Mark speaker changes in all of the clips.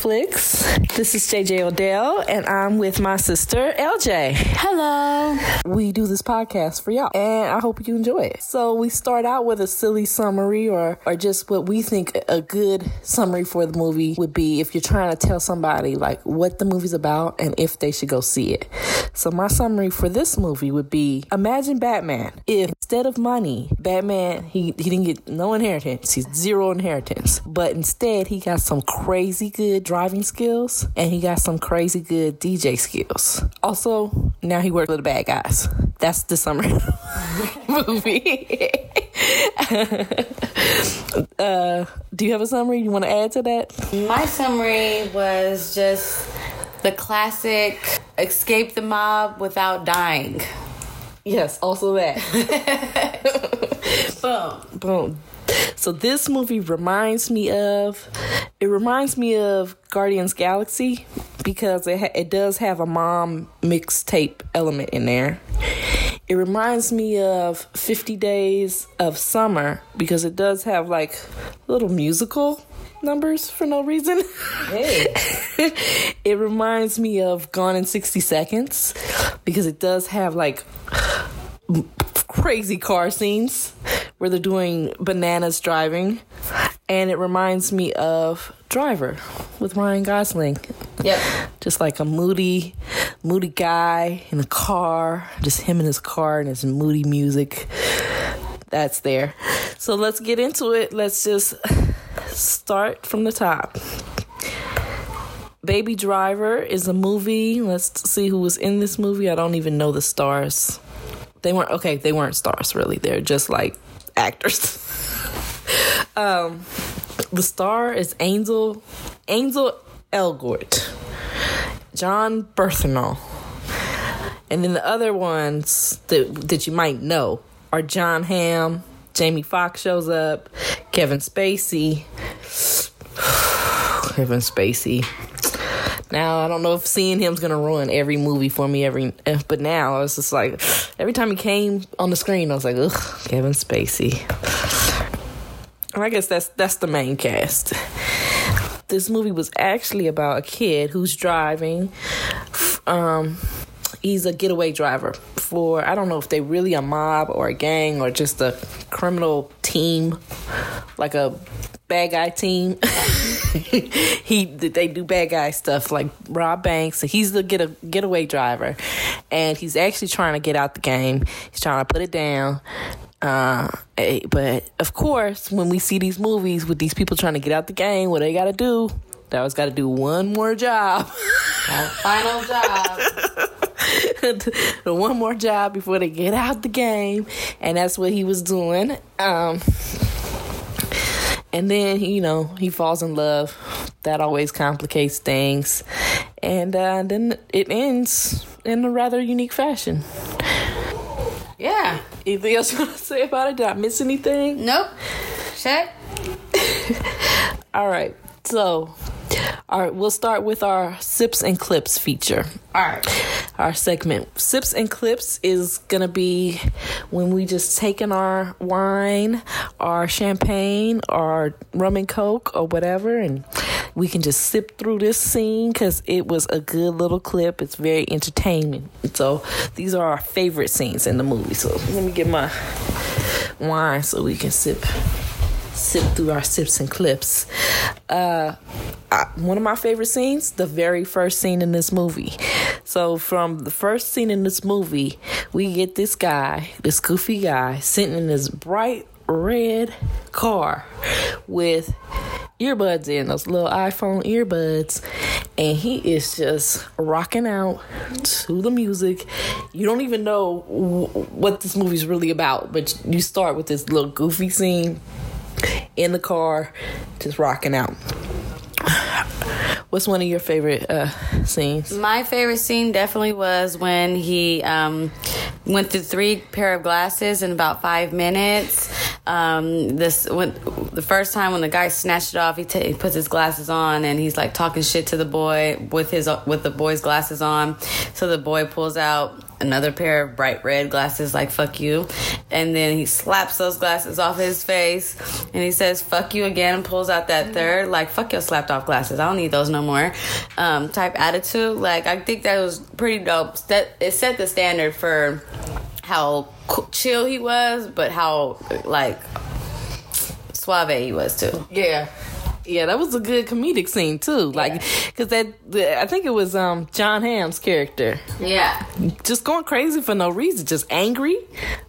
Speaker 1: Flicks. This is JJ Odelle, and I'm with my sister Elle Jay.
Speaker 2: Hello.
Speaker 1: We do this podcast for y'all, and I hope you enjoy it. So we start out with a silly summary, or or just what we think a good summary for the movie would be if you're trying to tell somebody like what the movie's about and if they should go see it. So my summary for this movie would be: Imagine Batman if instead of money, Batman he he didn't get no inheritance. He's zero inheritance, but instead he got some crazy good driving skills and he got some crazy good DJ skills. Also, now he works with the bad guys. That's the the movie. uh, do you have a summary you want to add to that?
Speaker 2: My summary was just the classic escape the mob without dying.
Speaker 1: Yes, also that.
Speaker 2: Boom.
Speaker 1: Boom. So this movie reminds me of it reminds me of Guardians Galaxy because it ha- it does have a mom mixtape element in there. It reminds me of 50 Days of Summer because it does have like little musical numbers for no reason.
Speaker 2: Hey.
Speaker 1: it reminds me of Gone in 60 Seconds because it does have like crazy car scenes where they're doing bananas driving. And it reminds me of Driver with Ryan Gosling.
Speaker 2: Yep.
Speaker 1: Just like a moody, moody guy in a car, just him in his car and his moody music. That's there. So let's get into it. Let's just start from the top. Baby Driver is a movie. Let's see who was in this movie. I don't even know the stars. They weren't okay, they weren't stars really. They're just like actors. um the star is Ansel Ansel Elgort. Jon Bernthal. And then the other ones that that you might know are Jon Hamm, Jamie Foxx shows up, Kevin Spacey. Kevin Spacey. Now I don't know if seeing him's gonna ruin every movie for me every, but now I was just like, every time he came on the screen, I was like, ugh, Kevin Spacey. And I guess that's that's the main cast. This movie was actually about a kid who's driving. Um, he's a getaway driver for I don't know if they really a mob or a gang or just a criminal team, like a bad guy team. he they do bad guy stuff like rob banks. He's the get a getaway driver, and he's actually trying to get out the game. He's trying to put it down. Uh, eh, but of course, when we see these movies with these people trying to get out the game, what they got to do? They always got to do one more job.
Speaker 2: Final job.
Speaker 1: one more job before they get out the game, and that's what he was doing. Um, and then you know he falls in love. That always complicates things, and uh, then it ends in a rather unique fashion.
Speaker 2: Yeah.
Speaker 1: Anything else you want to say about it? Did I miss anything?
Speaker 2: Nope. Check.
Speaker 1: All right. So, all right, we'll start with our sips and clips feature.
Speaker 2: All right.
Speaker 1: Our segment sips and clips is gonna be when we just taking our wine, our champagne, our rum and coke, or whatever, and we can just sip through this scene because it was a good little clip. It's very entertaining. So these are our favorite scenes in the movie. So let me get my wine so we can sip sip through our sips and clips. Uh, I, one of my favorite scenes, the very first scene in this movie. So from the first scene in this movie, we get this guy, this goofy guy, sitting in this bright red car with earbuds in those little iPhone earbuds and he is just rocking out to the music. You don't even know w- what this movie's really about, but you start with this little goofy scene in the car, just rocking out. What's one of your favorite uh, scenes?
Speaker 2: My favorite scene definitely was when he um, went through three pair of glasses in about five minutes. Um, this when the first time when the guy snatched it off, he, ta he puts his glasses on and he's like talking shit to the boy with his with the boy's glasses on. So the boy pulls out another pair of bright red glasses, like fuck you, and then he slaps those glasses off his face and he says fuck you again and pulls out that third like fuck your slapped off glasses. I don't need those no more um, type attitude. Like i think that was pretty dope. It set the standard for how chill he was but how like suave he was too.
Speaker 1: Yeah. Yeah, that was a good comedic scene too. Like, cause that the, I think it was um Jon Hamm's character
Speaker 2: yeah
Speaker 1: just going crazy for no reason, just angry,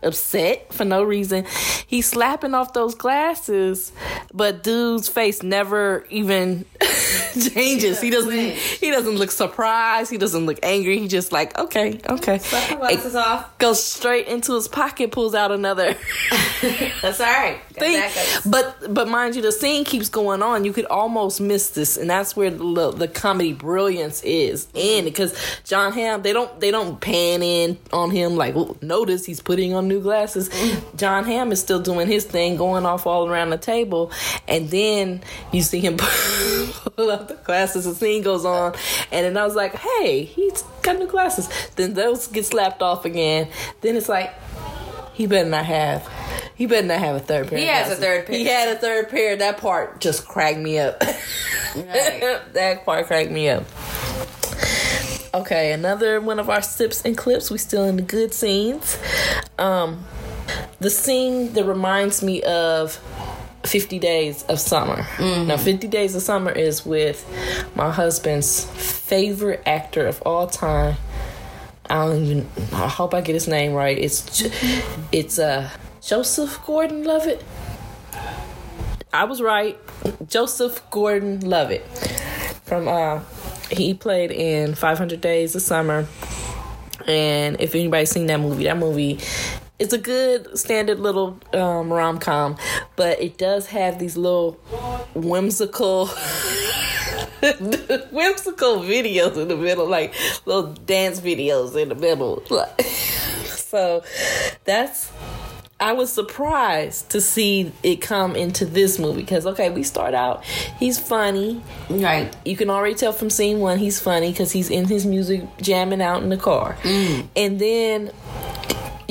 Speaker 1: upset for no reason. He's slapping off those glasses, but dude's face never even changes. He doesn't. He doesn't look surprised. He doesn't look angry. He just like okay, okay.
Speaker 2: Slap the glasses off.
Speaker 1: Goes straight into his pocket, pulls out another.
Speaker 2: that's all right
Speaker 1: thing.
Speaker 2: Exactly.
Speaker 1: But but mind you, the scene keeps going on. You could almost miss this, and that's where the, the comedy brilliance is in because Jon Hamm they don't they don't pan in on him like notice he's putting on new glasses. Mm. Jon Hamm is still doing his thing, going off all around the table, and then you see him pull out the glasses. The scene goes on, and then I was like, hey, he's got new glasses. Then those get slapped off again. Then it's like he better not have. He better not have a third pair.
Speaker 2: He has a third pair.
Speaker 1: He had a third pair. That part just cracked me up.
Speaker 2: Right.
Speaker 1: that part cracked me up. Okay, another one of our sips and clips. We still in the good scenes. Um, the scene that reminds me of 50 Days of Summer. Now, 50 Days of Summer is with my husband's favorite actor of all time. I don't even. I hope I get his name right. It's it's uh Joseph Gordon-Levitt. I was right. Joseph Gordon-Levitt from uh he played in 500 Days of Summer. And if anybody's seen that movie, that movie it's a good standard little um, rom com, but it does have these little whimsical, whimsical videos in the middle, like little dance videos in the middle. Like, so that's I was surprised to see it come into this movie because okay, we start out he's funny.
Speaker 2: right
Speaker 1: You can already tell from scene one he's funny because he's in his music jamming out in the car, mm. and then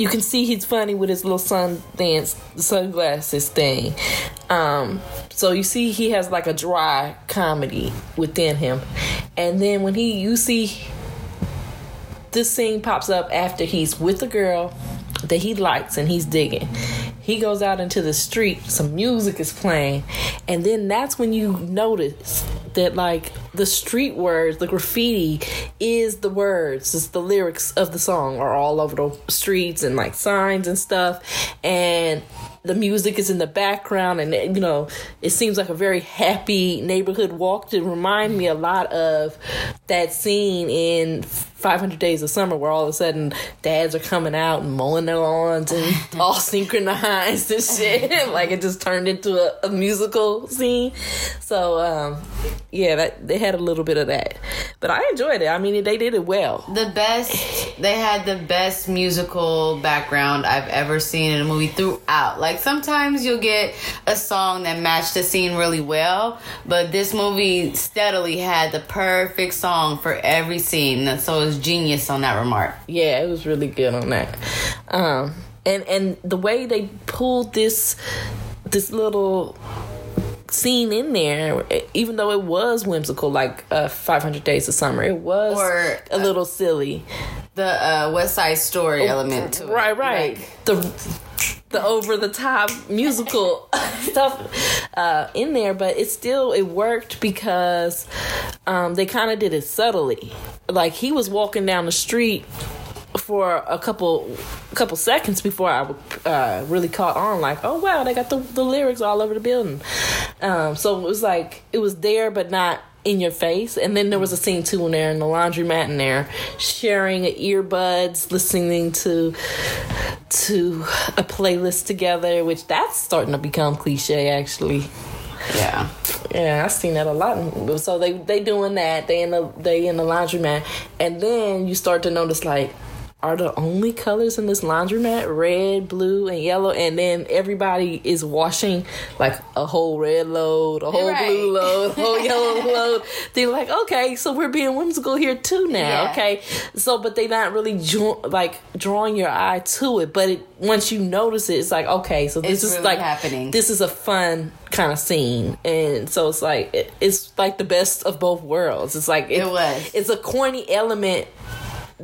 Speaker 1: you can see he's funny with his little sun dance sunglasses thing. Um, so you see he has like a dry comedy within him, and then when he you see this scene pops up after he's with a girl that he likes and he's digging. He goes out into the street, some music is playing, and then that's when you notice that like the street words, the graffiti is the words, it's the lyrics of the song are all over the streets and like signs and stuff. And the music is in the background and you know it seems like a very happy neighborhood walk to remind me a lot of that scene in 500 days of summer where all of a sudden dads are coming out and mowing their lawns and all synchronized and shit. Like it just turned into a, a musical scene. So um yeah that they had a little bit of that. But i enjoyed it. I mean they did it well.
Speaker 2: The best they had the best musical background i've ever seen in a movie throughout. Like sometimes you'll get a song that matched the scene really well but this movie steadily had the perfect song for every scene. And so was genius on that remark
Speaker 1: yeah, it was really good on that. Um, and and the way they pulled this this little scene in there, even though it was whimsical, like uh, 500 Days of Summer, it was
Speaker 2: Or,
Speaker 1: a little silly.
Speaker 2: the uh, west side story element to it
Speaker 1: Right, right.
Speaker 2: Like,
Speaker 1: the the over the top musical stuff uh, in there, but it still it worked because um, they kind of did it subtly. Like he was walking down the street for a couple couple seconds before I uh, really caught on. Like, oh wow, they got the the lyrics all over the building. Um, so it was like it was there, but not in your face. And then there was a scene too when they're in the laundromat and they're sharing earbuds, listening to to a playlist together, which that's starting to become cliche actually.
Speaker 2: yeah
Speaker 1: Yeah, I've seen that a lot. So they they doing that. They in the they in the laundromat, and then you start to notice like are the only colors in this laundromat red, blue, and yellow. And then everybody is washing like a whole red load, a whole
Speaker 2: Right.
Speaker 1: blue load, a whole yellow load. They're like, okay, so we're being whimsical here too now.
Speaker 2: Yeah.
Speaker 1: Okay. So, but they're not really draw, like drawing your eye to it. But it, once you notice it, it's like, okay, so this
Speaker 2: It's
Speaker 1: is
Speaker 2: really
Speaker 1: like
Speaker 2: happening.
Speaker 1: This is a fun kind of scene. And so it's like, it, it's like the best of both worlds. It's like,
Speaker 2: It was.
Speaker 1: It's a corny element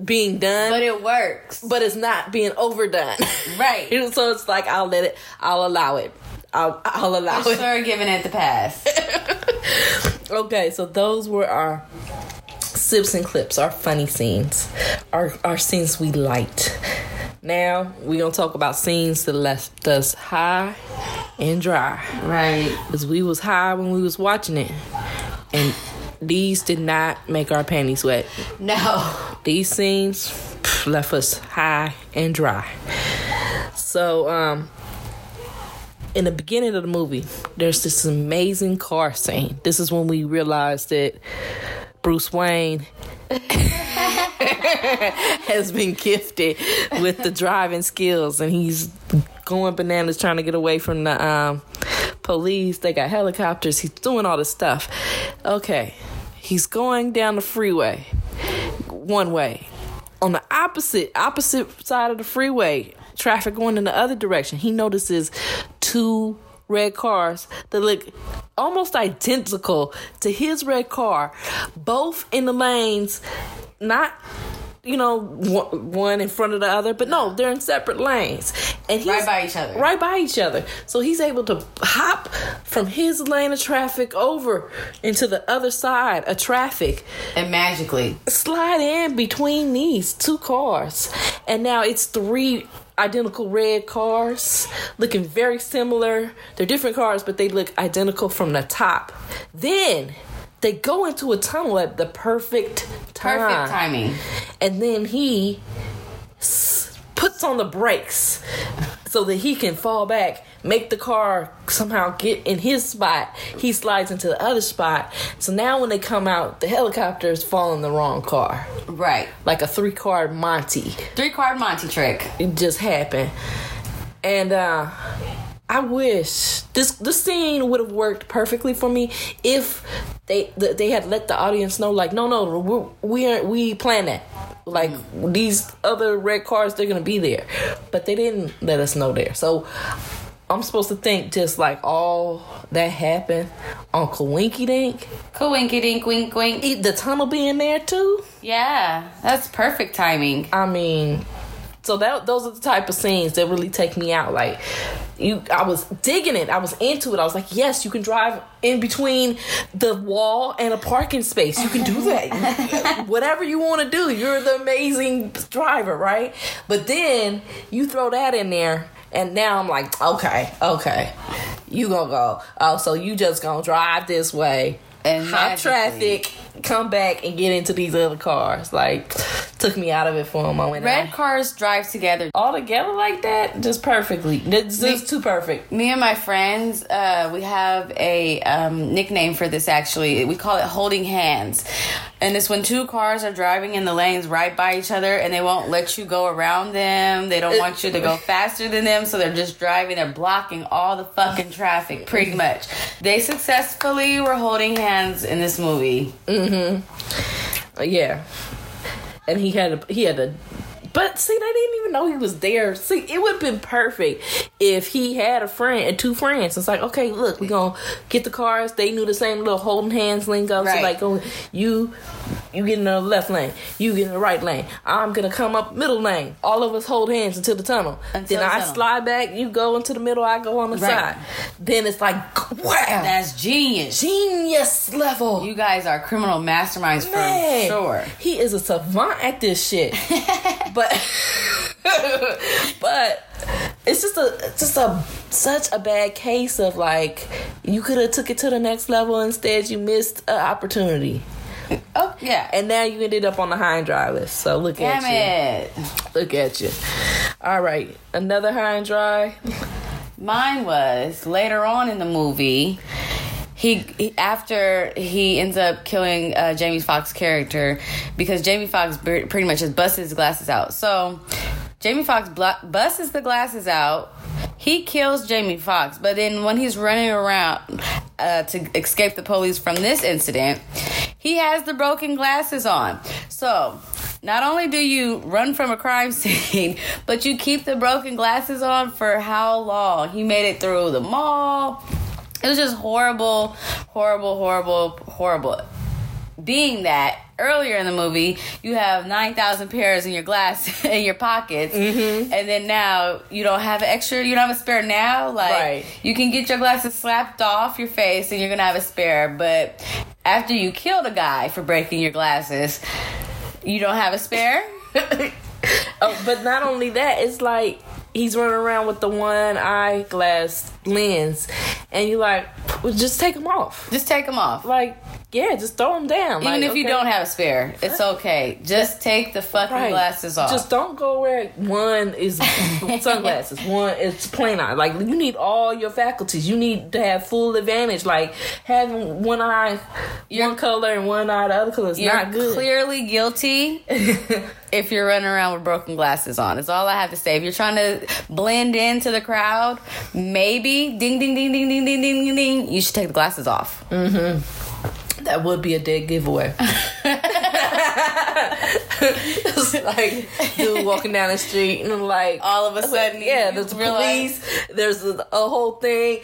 Speaker 1: being done
Speaker 2: But it works.
Speaker 1: but it's not being overdone.
Speaker 2: Right.
Speaker 1: So it's like I'll let it. I'll allow it. I'll I'll allow
Speaker 2: For
Speaker 1: it.
Speaker 2: sure giving it the pass.
Speaker 1: Okay, so those were our sips and clips, our funny scenes, our our scenes we liked. Now we're gonna talk about scenes that left us high and dry,
Speaker 2: right.
Speaker 1: cause we was high when we was watching it, and these did not make our panties wet.
Speaker 2: No.
Speaker 1: These scenes left us high and dry. So, um, in the beginning of the movie, there's this amazing car scene. This is when we realized that Bruce Wayne has been gifted with the driving skills, and he's going bananas trying to get away from the um, police. They got helicopters. He's doing all this stuff. Okay, he's going down the freeway one way. On the opposite opposite side of the freeway, traffic going in the other direction. He notices two red cars that look almost identical to his red car, both in the lanes, not you know one in front of the other, but no, they're in separate lanes, and he's
Speaker 2: Right by each other.
Speaker 1: right by each other. So he's able to hop from his lane of traffic over into the other side of traffic
Speaker 2: And magically.
Speaker 1: slide in between these two cars. And now it's three identical red cars looking very similar. They're different cars, but they look identical from the top. Then they go into a tunnel at the perfect time.
Speaker 2: Perfect timing.
Speaker 1: And then he puts on the brakes so that he can fall back, make the car somehow get in his spot. He slides into the other spot. So now when they come out, the helicopter is following the wrong car.
Speaker 2: Right.
Speaker 1: Like a three card Monty.
Speaker 2: Three card Monty trick.
Speaker 1: It just happened. And uh I wish this this scene would have worked perfectly for me if they th- they had let the audience know like no no we we aren't we plan that like these other red cars they're gonna be there but they didn't let us know there so I'm supposed to think just like all that happened on Winky Dink
Speaker 2: Coinky dink wink wink.
Speaker 1: The tunnel being there too
Speaker 2: Yeah. That's perfect timing.
Speaker 1: I mean, so that those are the type of scenes that really take me out. Like you, I was digging it. I was into it. I was like, yes, you can drive in between the wall and a parking space. You can do that. Whatever you want to do, you're the amazing driver, right? But then you throw that in there. And now I'm like, okay, okay, you gonna go. Oh, so you just gonna drive this way,
Speaker 2: And magically-
Speaker 1: traffic, come back and get into these other cars. Like, took me out of it for a moment.
Speaker 2: Red cars drive together.
Speaker 1: all together like that, just perfectly. It's just too perfect.
Speaker 2: Me and my friends, uh, we have a um, nickname for this actually. We call it holding hands. And it's when two cars are driving in the lanes right by each other and they won't let you go around them. They don't want you to go faster than them, so they're just driving. They're blocking all the fucking traffic, pretty much. They successfully were holding hands in this movie.
Speaker 1: Uh, yeah, and he had a he had a. But see, they didn't even know he was there. See, it would have been perfect if he had a friend and two friends. It's like, okay, look, we're gonna get the cars. They knew the same little holding hands lingo. So like, oh, you, you get in the left lane, you get in the right lane. I'm gonna come up middle lane. All of us hold hands until the tunnel.
Speaker 2: Until
Speaker 1: then
Speaker 2: the
Speaker 1: I
Speaker 2: tunnel.
Speaker 1: slide back. You go into the middle. I go on the
Speaker 2: Right.
Speaker 1: side. Then it's like, wow,
Speaker 2: That's genius.
Speaker 1: genius level.
Speaker 2: You guys are criminal masterminds for sure.
Speaker 1: He is a savant at this shit. but but it's just a it's just a such a bad case of like you could have took it to the next level instead you missed an opportunity.
Speaker 2: Oh, yeah.
Speaker 1: And now you ended up on the high and dry list. So look
Speaker 2: Damn
Speaker 1: at
Speaker 2: it.
Speaker 1: you. Look at you. All right. Another high and dry.
Speaker 2: Mine was later on in the movie. He he, after he ends up killing uh, Jamie Foxx character because Jamie Foxx bre- pretty much just busts his glasses out. So Jamie Foxx bl- busts the glasses out. He kills Jamie Foxx, but then when he's running around uh, to escape the police from this incident, he has the broken glasses on. So not only do you run from a crime scene, but you keep the broken glasses on for how long? He made it through the mall. It was just horrible, horrible, horrible, horrible. Being that earlier in the movie you have 9000 pairs in your glass in your pockets
Speaker 1: Mm-hmm.
Speaker 2: and then now you don't have an extra you don't have a spare now like
Speaker 1: Right.
Speaker 2: you can get your glasses slapped off your face and you're gonna have a spare but after you killed a guy for breaking your glasses you don't have a spare
Speaker 1: oh, but not only that, it's like he's running around with the one eyeglass lens, and you're like, well, just take them off.
Speaker 2: just take them off
Speaker 1: Like, yeah, just throw them down.
Speaker 2: even
Speaker 1: Like,
Speaker 2: if you don't have a spare it's okay just take the fucking
Speaker 1: Right.
Speaker 2: glasses off
Speaker 1: Just don't go where one is sunglasses, one is plain eye. Like you need all your faculties. You need to have full advantage. Like having one eye, one color, and one eye the other color is
Speaker 2: You're
Speaker 1: not good.
Speaker 2: clearly guilty if you're running around with broken glasses on. It's all I have to say. If you're trying to blend into the crowd, maybe ding ding ding ding ding ding ding ding ding, you should take the glasses off. Mm-hmm.
Speaker 1: That would be a dead giveaway. it's like dude walking down the street and like
Speaker 2: All of a sudden,
Speaker 1: yeah, there's
Speaker 2: realize-
Speaker 1: police. There's a, a whole thing.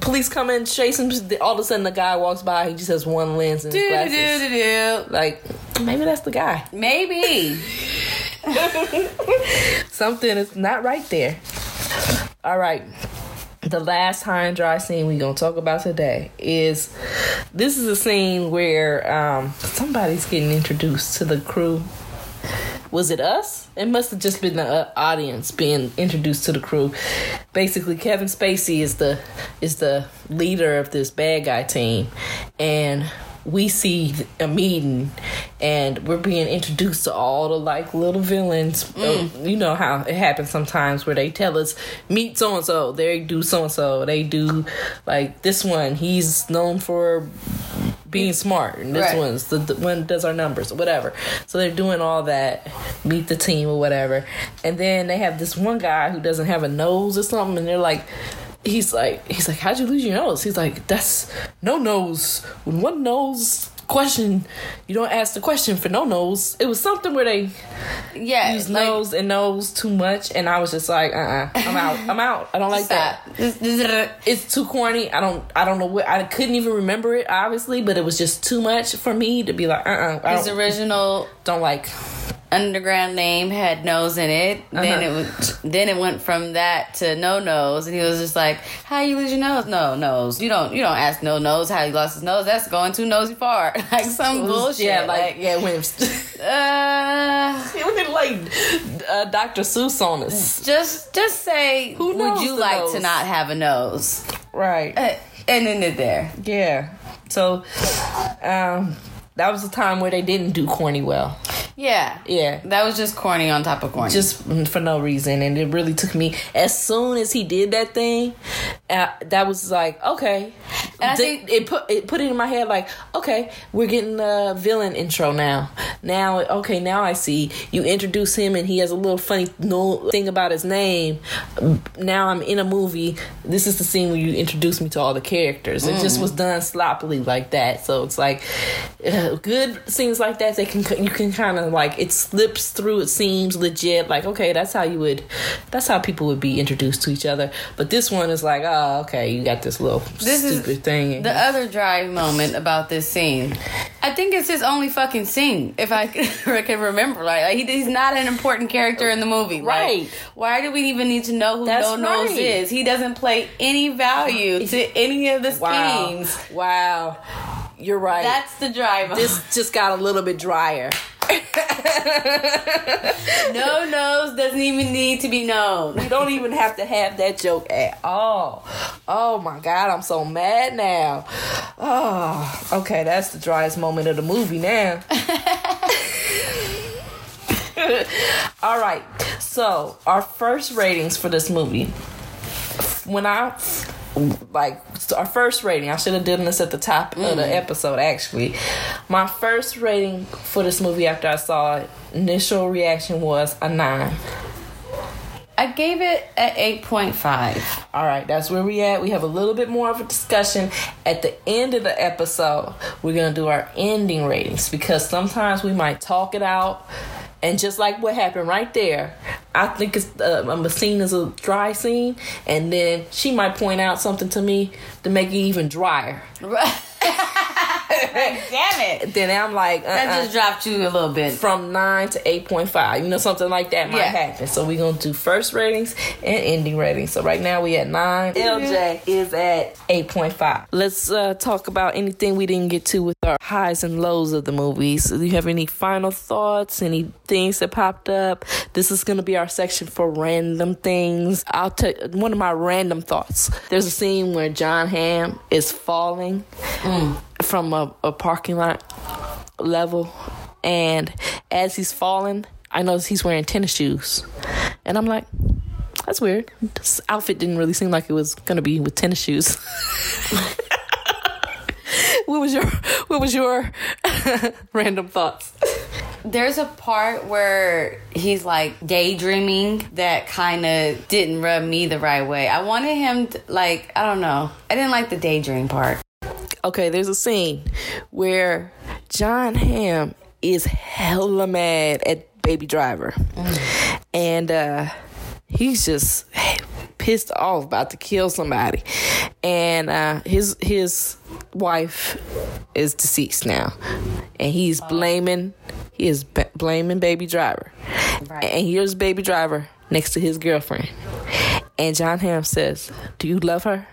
Speaker 1: Police come in, chase him. All of a sudden, the guy walks by. He just has one lens in his
Speaker 2: Do do
Speaker 1: glasses.
Speaker 2: do do.
Speaker 1: Like maybe that's the guy.
Speaker 2: Maybe.
Speaker 1: Something is not right there. All right. The last high and dry scene we're gonna talk about today is this is a scene where um, somebody's getting introduced to the crew. Was it us? It must have just been the uh, audience being introduced to the crew. Basically, Kevin Spacey is the is the leader of this bad guy team, and we see a meeting, and we're being introduced to all the like little villains. Uh, you know how it happens sometimes where they tell us meet so and so, they do so and so, they do like this one. He's known for being smart, and this
Speaker 2: Right.
Speaker 1: one's the, the one does our numbers or whatever. So they're doing all that, meet the team or whatever, and then they have this one guy who doesn't have a nose or something, and they're like. He's like, he's like, how'd you lose your nose? He's like, that's no nose. When one nose question, you don't ask the question for no nose. It was something where they
Speaker 2: Yeah.
Speaker 1: use
Speaker 2: like,
Speaker 1: nose and nose too much, and I was just like, uh, uh-uh, I'm out, I'm out. I don't like that it's too corny. I don't I don't know what I couldn't even remember it obviously, but it was just too much for me to be like uh uh I
Speaker 2: His original
Speaker 1: don't like.
Speaker 2: Underground name had nose in it. Then
Speaker 1: Uh-huh.
Speaker 2: it was, then it went from that to no nose, and he was just like, "How you lose your nose? No nose. You don't you don't ask no nose how he lost his nose. That's going too nosy far. like some
Speaker 1: was-
Speaker 2: bullshit.
Speaker 1: Yeah, like, yeah, when
Speaker 2: uh,
Speaker 1: it went like uh, Dr. Seuss on us.
Speaker 2: just just say,
Speaker 1: Who
Speaker 2: would you like
Speaker 1: nose?
Speaker 2: to not have a nose?
Speaker 1: Right.
Speaker 2: Uh, and then it there.
Speaker 1: Yeah. So um that was a time where they didn't do corny well.
Speaker 2: Yeah.
Speaker 1: Yeah.
Speaker 2: That was just corny on top of corny.
Speaker 1: just for no reason. And it really took me as soon as he did that thing uh, that was like okay.
Speaker 2: And I
Speaker 1: Th-
Speaker 2: think-
Speaker 1: it put it put it in my head like okay we're getting the villain intro now. Now okay now i see. You introduce him and he has a little funny no thing about his name. Now i'm in a movie. This is the scene where you introduce me to all the characters. It just was done sloppily like that. So it's like uh, good scenes like that they can you can kind of like it slips through it seems legit like okay that's how you would that's how people would be introduced to each other but this one is like oh okay you got this little
Speaker 2: This is
Speaker 1: stupid thing
Speaker 2: The other dry moment about this scene, I think it's his only fucking scene. If I can remember, like, like he, he's not an important character in the movie. Like,
Speaker 1: Right.
Speaker 2: why do we even need to know who
Speaker 1: That's
Speaker 2: No Nose
Speaker 1: right.
Speaker 2: is? He doesn't play any value to any of the
Speaker 1: wow
Speaker 2: schemes.
Speaker 1: wow you're right
Speaker 2: That's the moment.
Speaker 1: this just got a little bit drier
Speaker 2: no nose doesn't even need to be known.
Speaker 1: You don't even have to have that joke at all. Oh my god, I'm so mad now. Oh, okay, that's the driest moment of the movie now. all right, so our first ratings for this movie. When I like our first rating. I should have done this at the top of the mm. episode. Actually, my first rating for this movie after I saw it, initial reaction was a nine.
Speaker 2: I gave it at 8.5.
Speaker 1: All right, that's where we at. We have a little bit more of a discussion at the end of the episode. We're gonna do our ending ratings because sometimes we might talk it out, and just like what happened right there, I think it's uh, a scene is a dry scene, and then she might point out something to me to make it even drier.
Speaker 2: Damn it.
Speaker 1: Then I'm like,
Speaker 2: That
Speaker 1: uh-uh.
Speaker 2: just dropped you a little bit.
Speaker 1: from nine to eight point five. You know, something like that might
Speaker 2: Yeah.
Speaker 1: happen. So we're gonna do first ratings and ending ratings. So right now we at nine. Elle Jay is at eight point five. Let's uh, talk about anything we didn't get to with our highs and lows of the movies. Do you have any final thoughts? Any things that popped up? This is gonna be our section for random things. I'll tell one of my random thoughts. There's a scene where Jon Hamm is falling from a, a parking lot level and as he's falling i notice he's wearing tennis shoes and i'm like that's weird this outfit didn't really seem like it was gonna be with tennis shoes what was your what was your random thoughts
Speaker 2: There's a part where he's like daydreaming that kind of didn't rub me the right way. I wanted him to, like, I don't know. I didn't like the daydream part.
Speaker 1: Okay there's a scene where Jon Hamm is hella mad at baby driver. And uh he's just pissed off about to kill somebody. And uh his his wife is deceased now. And he's blaming he is b- blaming baby driver.
Speaker 2: Right.
Speaker 1: and here's baby driver next to his girlfriend. And Jon Hamm says do you love her?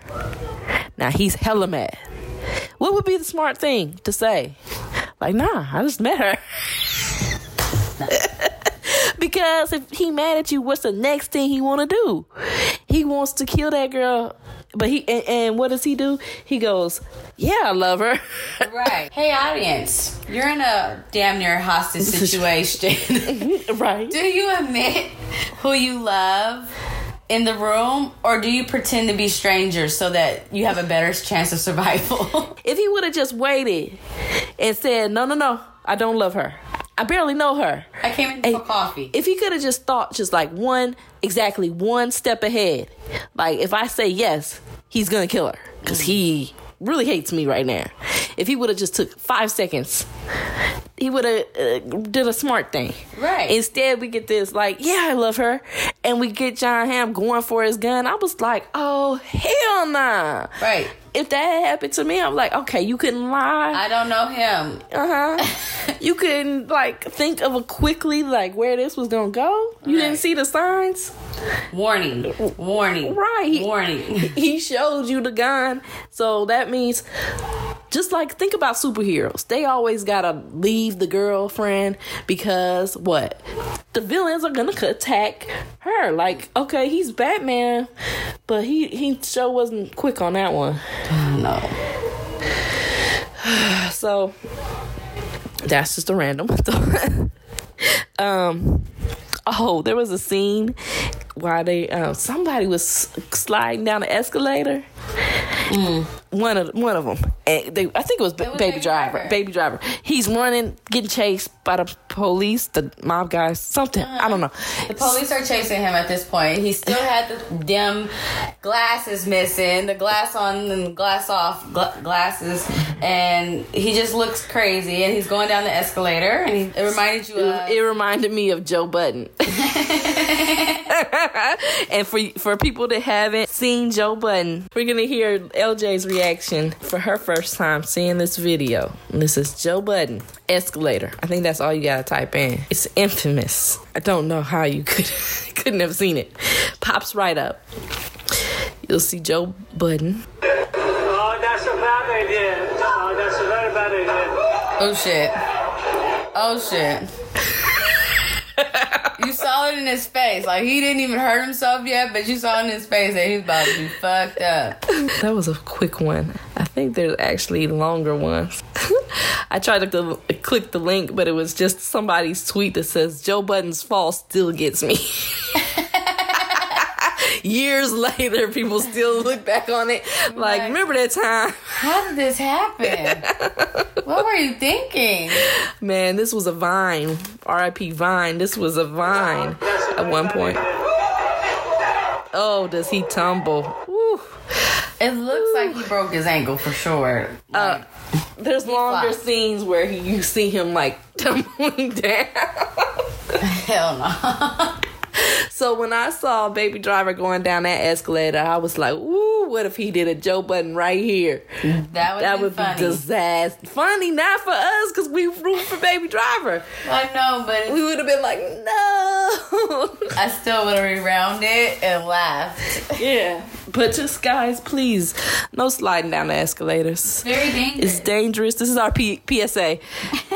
Speaker 1: Now he's hella mad what would be the smart thing to say like nah i just met her because if he mad at you, what's the next thing he want to do? He wants to kill that girl, but he and, and what does he do? He goes, "Yeah, I love her."
Speaker 2: Right. Hey, audience, you're in a damn near hostage situation.
Speaker 1: right.
Speaker 2: do you admit who you love in the room, or do you pretend to be strangers so that you have a better chance of survival?
Speaker 1: If he would have just waited and said, "No, no, no, I don't love her. I barely know her."
Speaker 2: I came in for coffee.
Speaker 1: If he could have just thought just like one, exactly one step ahead, like if I say yes, he's gonna kill her because he really hates me right now. If he would have just took five seconds, he would have uh, did a smart thing.
Speaker 2: Right.
Speaker 1: Instead, we get this like, yeah, I love her, and we get Jon Hamm going for his gun. I was like, oh hell nah.
Speaker 2: right.
Speaker 1: If that had happened to me, I'm like, okay, you couldn't lie.
Speaker 2: I don't know him.
Speaker 1: Uh huh. you couldn't like think of a quickly like where this was gonna go. You
Speaker 2: Right.
Speaker 1: didn't see the signs.
Speaker 2: Warning. Warning.
Speaker 1: Right.
Speaker 2: Warning.
Speaker 1: He showed you the gun, so that means just like think about superheroes. They always gotta leave the girlfriend because what? The villains are gonna attack her. Like, okay, he's Batman, but he he sure wasn't quick on that one.
Speaker 2: no.
Speaker 1: So that's just a random um oh, there was a scene while they uh, somebody was sliding down the escalator. One of one of them, and they, I think it was, ba-
Speaker 2: was
Speaker 1: baby,
Speaker 2: Baby
Speaker 1: driver.
Speaker 2: Driver.
Speaker 1: Baby driver. He's running, getting chased by the police, the mob guys, something. I don't know. Uh-huh.
Speaker 2: The police are chasing him at this point. He still had the dim glasses missing, the glass on and glass off gla- glasses, and he just looks crazy. And he's going down the escalator, and he, it reminded you of.
Speaker 1: It reminded me of Joe Budden. and for for people that haven't seen Joe Budden, we're gonna hear Elle Jay's reaction for her first time seeing this video. And this is Joe Budden escalator. I think that's all you gotta type in. It's infamous. I don't know how you could couldn't have seen it. Pops right up. You'll see Joe Budden.
Speaker 3: Oh, that's a bad idea. Oh, that's a very bad idea.
Speaker 2: oh shit! Oh shit! It in his face. Like he didn't even hurt himself yet, but you saw in his face that he's about to be fucked up.
Speaker 1: That was a quick one. I think there's actually longer ones. I tried to click the link, but it was just somebody's tweet that says Joe Budden's fall still gets me. years later, people still look back on it like,
Speaker 2: Right.
Speaker 1: remember that time?
Speaker 2: How did this happen? what were you thinking?
Speaker 1: Man, this was a vine. R.I.P. Vine. This was a vine at one point. Oh, does he tumble? Woo.
Speaker 2: It looks like he broke his ankle for sure.
Speaker 1: Uh, there's longer scenes where he, you see him like tumbling down.
Speaker 2: Hell no.
Speaker 1: So when I saw Baby Driver going down that escalator, I was like, "Ooh, what if he did a Joe Budden right here?
Speaker 2: That would,
Speaker 1: That
Speaker 2: be
Speaker 1: would
Speaker 2: funny.
Speaker 1: be disaster. Funny, not for us, because we root for Baby Driver.
Speaker 2: I know, but
Speaker 1: We would have been like, no.
Speaker 2: I still would have rewound it and laughed.
Speaker 1: yeah, but just guys, please, no sliding down the escalators.
Speaker 2: Very dangerous.
Speaker 1: It's dangerous. This is our P- PSA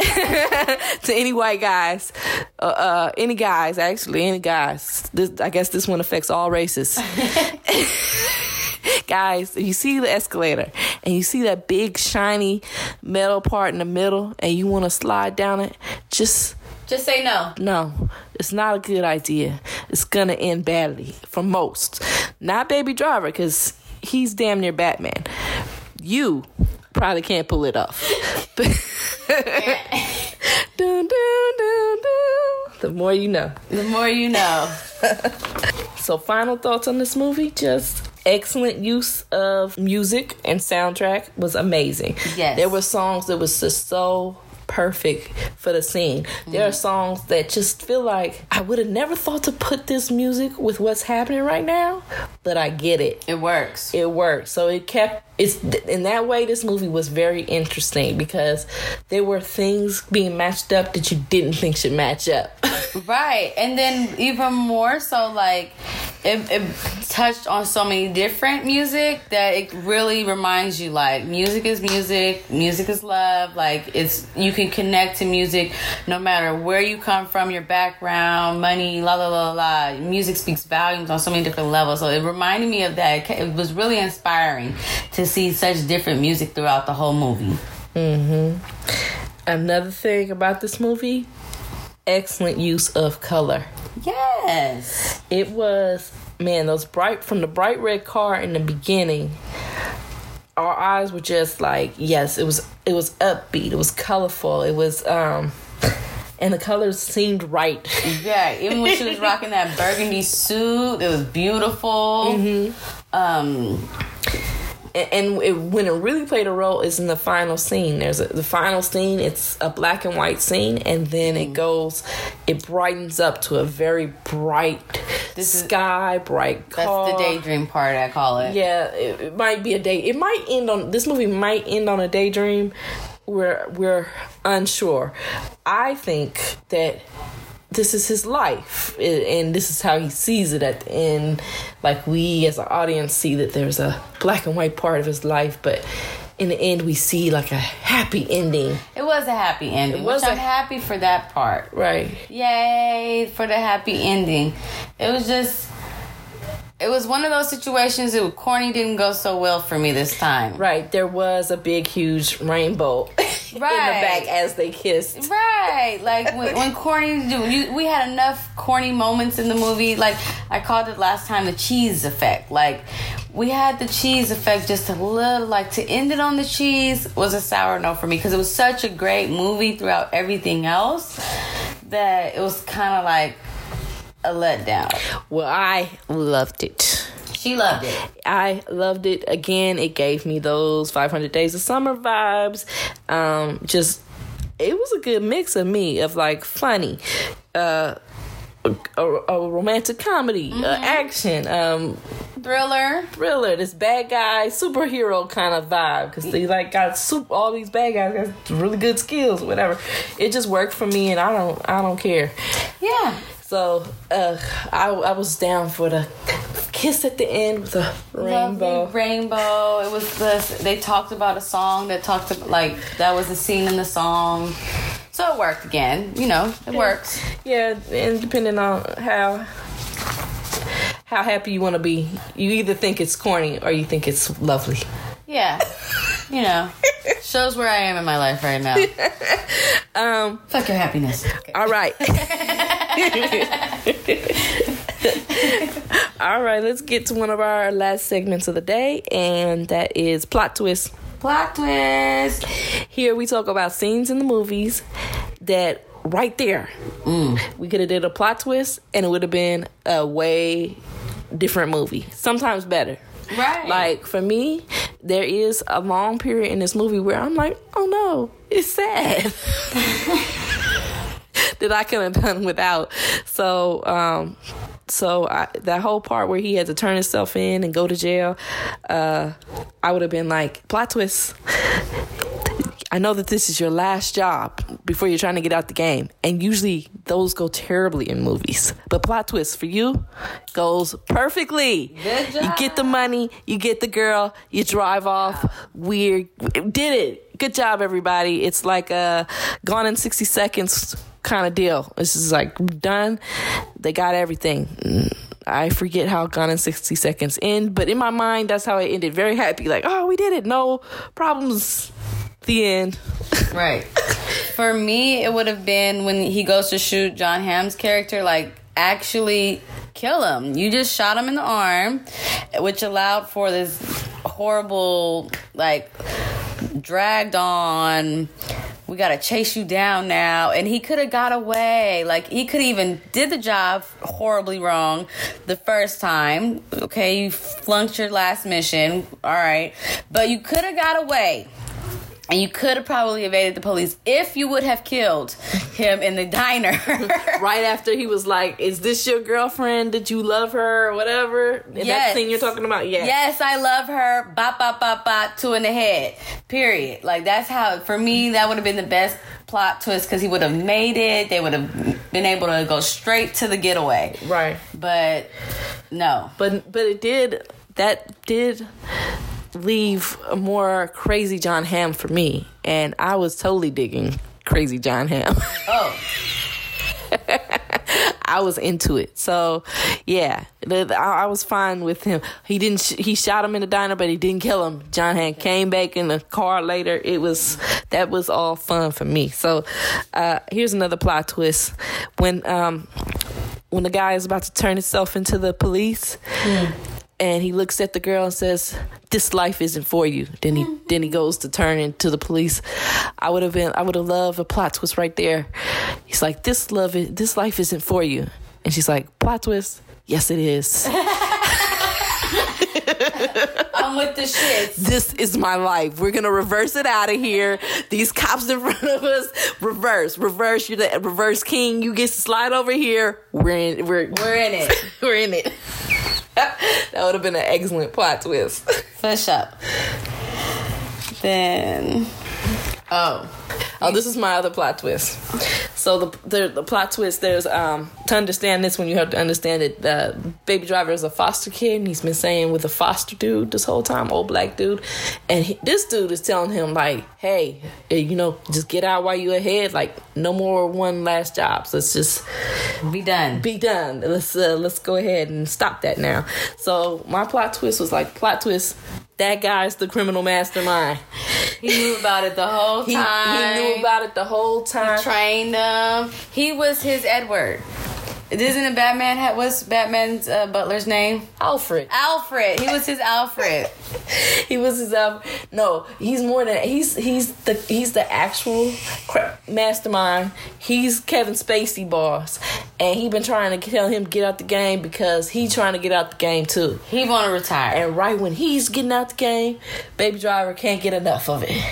Speaker 1: to any white guys, uh, uh, any guys actually, any guys. This, I guess this one affects all races. guys, if you see the escalator and you see that big shiny metal part in the middle, and you want to slide down it, just
Speaker 2: Just say no.
Speaker 1: no, it's not a good idea. It's gonna end badly for most. Not Baby Driver, because he's damn near Batman. You probably can't pull it off. dun, dun, dun. The more you know.
Speaker 2: The more you know.
Speaker 1: So, final thoughts on this movie? Just excellent use of music and soundtrack was amazing.
Speaker 2: Yes.
Speaker 1: There were songs that was just so perfect for the scene. There are mm-hmm. songs that just feel like I would have never thought to put this music with what's happening right now, but I get it.
Speaker 2: It works.
Speaker 1: It works. So it kept it's in that way this movie was very interesting because there were things being matched up that you didn't think should match up.
Speaker 2: Right. And then even more so like it, it touched on so many different music that it really reminds you like music is music, music is love. Like it's you can connect to music no matter where you come from, your background, money, la la la la. Music speaks volumes on so many different levels. So it reminded me of that. It was really inspiring to see such different music throughout the whole movie. Mhm.
Speaker 1: Another thing about this movie, excellent use of color.
Speaker 2: Yes.
Speaker 1: It was man, those bright from the bright red car in the beginning. Our eyes were just like, yes, it was it was upbeat, it was colorful, it was um and the colors seemed right.
Speaker 2: Yeah, even when she was rocking that burgundy suit, it was beautiful. Um,
Speaker 1: and and it, when it really played a role is in the final scene. There's a, the final scene. It's a black and white scene, and then it mm-hmm. goes, it brightens up to a very bright
Speaker 2: This is-
Speaker 1: sky, bright
Speaker 2: that's the daydream part, I call it.
Speaker 1: Yeah, it, it might be a day. It might end on this movie. Might end on a daydream. We're we're unsure. I think that this is his life, and this is how he sees it at the end. Like we, as an audience, see that there's a black and white part of his life, but in the end, we see like a happy ending.
Speaker 2: It was a happy ending,
Speaker 1: It was
Speaker 2: which I'm happy for that part.
Speaker 1: Right.
Speaker 2: Yay for the happy ending. It was just, it was one of those situations that corny didn't go so well for me this time.
Speaker 1: Right. There was a big, huge rainbow in the
Speaker 2: Right.
Speaker 1: back as they kissed.
Speaker 2: Right, like when, when corny, you, we had enough corny moments in the movie. Like I called it last time, the cheese effect. Like we had the cheese effect just a little. Like to end it on the cheese was a sour no for me because it was such a great movie throughout everything else that it was kind of like a letdown.
Speaker 1: Well, I loved it.
Speaker 2: She loved it.
Speaker 1: I loved it. Again, it gave me those 500 Days of Summer vibes. Um, just, it was a good mix of me, of like funny, uh, a, a romantic comedy, uh, action, um,
Speaker 2: Thriller.
Speaker 1: thriller, this bad guy, superhero kind of vibe. Because they like got super, all these bad guys got really good skills, whatever. It just worked for me, and I don't, I don't care.
Speaker 2: Yeah.
Speaker 1: So uh, I, I was down for the kiss at the end with a rainbow.
Speaker 2: Lovely rainbow. It was the they talked about a song that talked about like that was a scene in the song. So it worked again. You know, it works.
Speaker 1: Yeah, and depending on how how happy you want to be, you either think it's corny or you think it's lovely.
Speaker 2: Yeah. You know. Shows where I am in my life right now.
Speaker 1: Um,
Speaker 2: Fuck your happiness. Okay.
Speaker 1: all right. All right, let's get to one of our last segments of the day, and that is plot twist.
Speaker 2: Plot twist.
Speaker 1: Here we talk about scenes in the movies that right there we could have did a plot twist, and it would have been a way different movie. Sometimes better.
Speaker 2: Right.
Speaker 1: Like for me, there is a long period in this movie where I'm like, oh no, it's sad. that I could have done without. So, um, so I, that whole part where he had to turn himself in and go to jail, uh, I would have been like, plot twist. I know that this is your last job before you're trying to get out the game. And usually those go terribly in movies. But plot twist for you goes perfectly.
Speaker 2: Good
Speaker 1: You get the money, you get the girl, you drive off. Weird. Did it. Good job, everybody. It's like a gone in 60 seconds kind of deal. It's just like done. They got everything. Mm, I forget how Gone in 60 Seconds end, but in my mind, that's how it ended. Very happy. Like, oh, we did it. No problems. The end.
Speaker 2: Right. For me, it would have been when he goes to shoot Jon Hamm's character, like actually kill him. You just shot him in the arm, which allowed for this horrible, like, dragged on. We gotta chase you down now, and he could have got away. Like he could even did the job horribly wrong the first time. Okay, you flunked your last mission. All right, but you could have got away. And you could have probably evaded the police if you would have killed him in the diner.
Speaker 1: right after he was like, Is this your girlfriend? Did you love her? Or whatever. In that
Speaker 2: Yes.
Speaker 1: scene you're talking about? Yeah.
Speaker 2: Yes, I love her. Bop, bop, bop, bop. Two in the head. Period. Like that's how. For me, that would have been the best plot twist because he would have made it. They would have been able to go straight to the getaway.
Speaker 1: Right.
Speaker 2: But no.
Speaker 1: But but it did that did leave a more crazy Jon Hamm for me. And I was totally digging crazy Jon Hamm.
Speaker 2: Oh,
Speaker 1: I was into it. So, yeah, I, I was fine with him. He didn't. Sh- he shot him in the diner, but he didn't kill him. Jon Hamm came back in the car later. It was that was all fun for me. So, uh, here's another plot twist when um when the guy is about to turn himself into the police. And he looks at the girl and says, "This life isn't for you." Then he mm-hmm. then he goes to turn into the police. I would have been I would have loved a plot twist right there. He's like, "This love is, this life isn't for you," and she's like, "Plot twist." Yes, it is.
Speaker 2: I'm with the shits.
Speaker 1: this is my life. We're gonna reverse it out of here. These cops in front of us, reverse, reverse. You're the reverse king. You get to slide over here. We're in. We're
Speaker 2: We're in it.
Speaker 1: we're in it. that would have been an excellent plot twist.
Speaker 2: Push up. Then. Oh.
Speaker 1: Oh, this is my other plot twist. So the the, the plot twist there's um to understand this one you have to understand it. The baby driver is a foster kid and he's been saying with a foster dude this whole time, old black dude, and he, this dude is telling him like, hey, eh, you know, just get out while you're ahead. Like no more one last jobs. Let's just
Speaker 2: Be done.
Speaker 1: be done. Let's uh, let's go ahead and stop that now. So my plot twist was like plot twist. That guy's the criminal mastermind.
Speaker 2: He knew about it the whole time.
Speaker 1: he knew about it the whole time.
Speaker 2: trained him. He was his Edward. Isn't it Batman? ha- What's Batman's uh, butler's name?
Speaker 1: Alfred.
Speaker 2: Alfred. He was his Alfred.
Speaker 1: he was his um no he's more than he's he's the he's the actual mastermind he's kevin spacey boss and he been trying to tell him get out the game because he trying to get out the game too
Speaker 2: He want to retire.
Speaker 1: and right when he's getting out the game baby driver can't get enough of it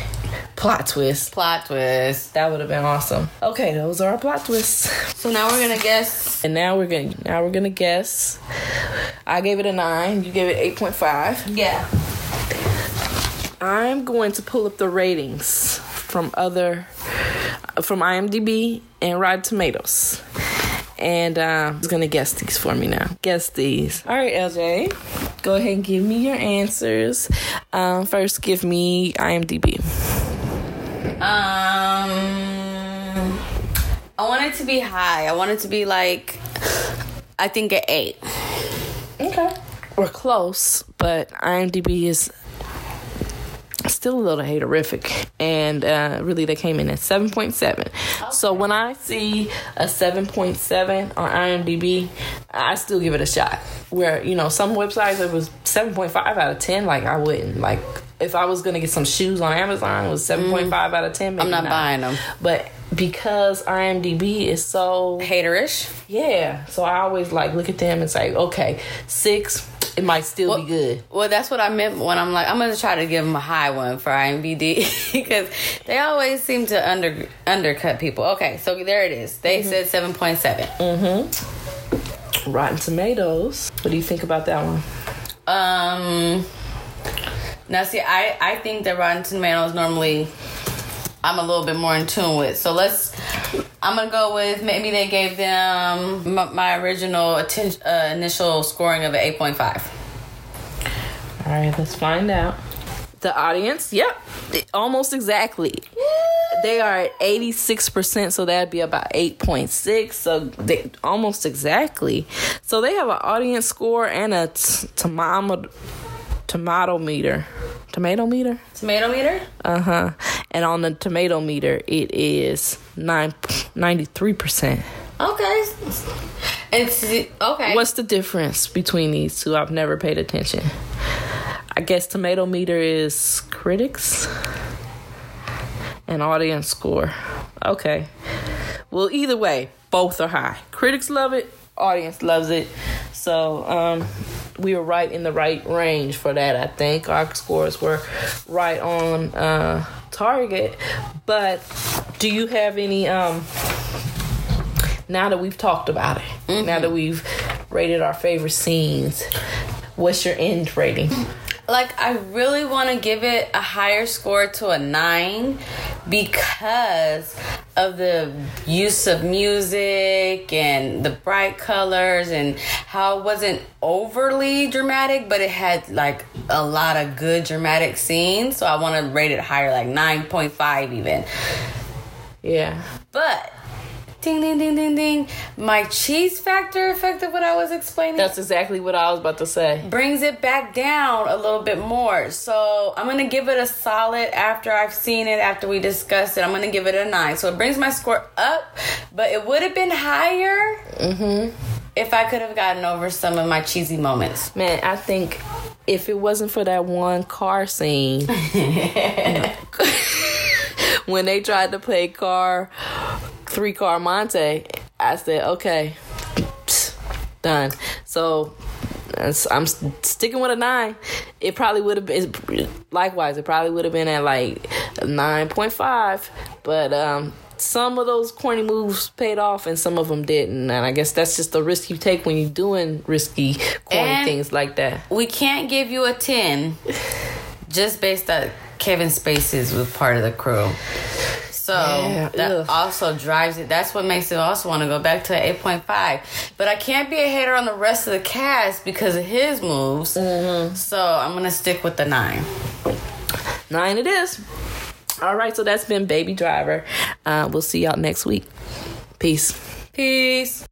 Speaker 1: plot twist
Speaker 2: Plot twist.
Speaker 1: that would have been awesome okay those are our plot twists
Speaker 2: So now we're gonna guess.
Speaker 1: and now we're gonna now we're gonna guess i gave it a 9 you gave it 8.5
Speaker 2: Yeah.
Speaker 1: I'm going to pull up the ratings from other from IMDb and Rotten Tomatoes. And uh, I'm gonna guess these for me now. Guess these. All right, Elle Jay, go ahead and give me your answers. Um, first, give me IMDb.
Speaker 2: Um, I want it to be high. I want it to be like, I think an eight.
Speaker 1: Okay, we're close, but IMDb is still a little haterific and uh, really they came in at 7.7 so when i see a 7.7 on imdb i still give it a shot where you know some websites it was 7.5 out of 10 like i wouldn't like if i was gonna get some shoes on amazon it was 7.5 out of 10 maybe
Speaker 2: Mm. I'm not buying them.
Speaker 1: but because imdb is so
Speaker 2: Haterish.
Speaker 1: yeah so i always like look at them and say okay six it might still be good
Speaker 2: Well, that's what I meant when I'm like, I'm gonna try to give them a high one for IMDb because they always seem to under undercut people. Okay, so there it is. They said seven point seven. Mm-hmm.
Speaker 1: rotten tomatoes what do you think about that one
Speaker 2: Um, now see, I I think that Rotten Tomatoes normally I'm a little bit more in tune with. So let's. I'm gonna go with maybe they gave them my, my original atten- uh, initial scoring of an eight point five.
Speaker 1: All right, let's find out. The audience, yep, almost exactly. They are at 86%, so that'd be about 8.6. So they almost exactly. So they have an audience score and a t- tomato tomato meter. Tomato meter?
Speaker 2: Tomato meter.
Speaker 1: Uh huh. And on the tomato meter, it is nine, 93%.
Speaker 2: Okay. And okay.
Speaker 1: What's the difference between these two? I've never paid attention. I guess tomato meter is critics and audience score. Okay. Well, either way, both are high. Critics love it, audience loves it. So, um, we were right in the right range for that. I think our scores were right on uh, target. But do you have any um, now that we've talked about it, now that we've rated our favorite scenes, what's your end rating?
Speaker 2: like I really want to give it a higher score to a nine because of the use of music and the bright colors and how it wasn't overly dramatic, but it had like a lot of good dramatic scenes. So I want to rate it higher, like nine point five even.
Speaker 1: Yeah.
Speaker 2: But ding ding ding ding ding, my cheese factor affected what I was explaining
Speaker 1: That's exactly what I was about to say.
Speaker 2: brings it back down a little bit more. So I'm gonna give it a solid after I've seen it, after we discussed it. I'm gonna give it a nine. So it brings my score up, but it would have been higher mm-hmm. if I could have gotten over some of my cheesy moments.
Speaker 1: Man, I think if it wasn't for that one car scene, when they tried to play car, three car Monte, I said, okay, done. So I'm sticking with a nine. It probably would have been, likewise, it probably would have been at like 9.5, but, um, some of those corny moves paid off and some of them didn't. And I guess that's just the risk you take when you're doing risky, corny
Speaker 2: And-
Speaker 1: things like that.
Speaker 2: We can't give you a 10 just based on Kevin Spacey's was part of the crew. So
Speaker 1: Yeah,
Speaker 2: that
Speaker 1: ugh.
Speaker 2: also drives it. That's what makes it also want to go back to an 8.5. But I can't be a hater on the rest of the cast because of his moves.
Speaker 1: Mm-hmm.
Speaker 2: So I'm going to stick with the 9.
Speaker 1: Nine it is. All right, so that's been Baby Driver. Uh, we'll see y'all next week. Peace.
Speaker 2: Peace.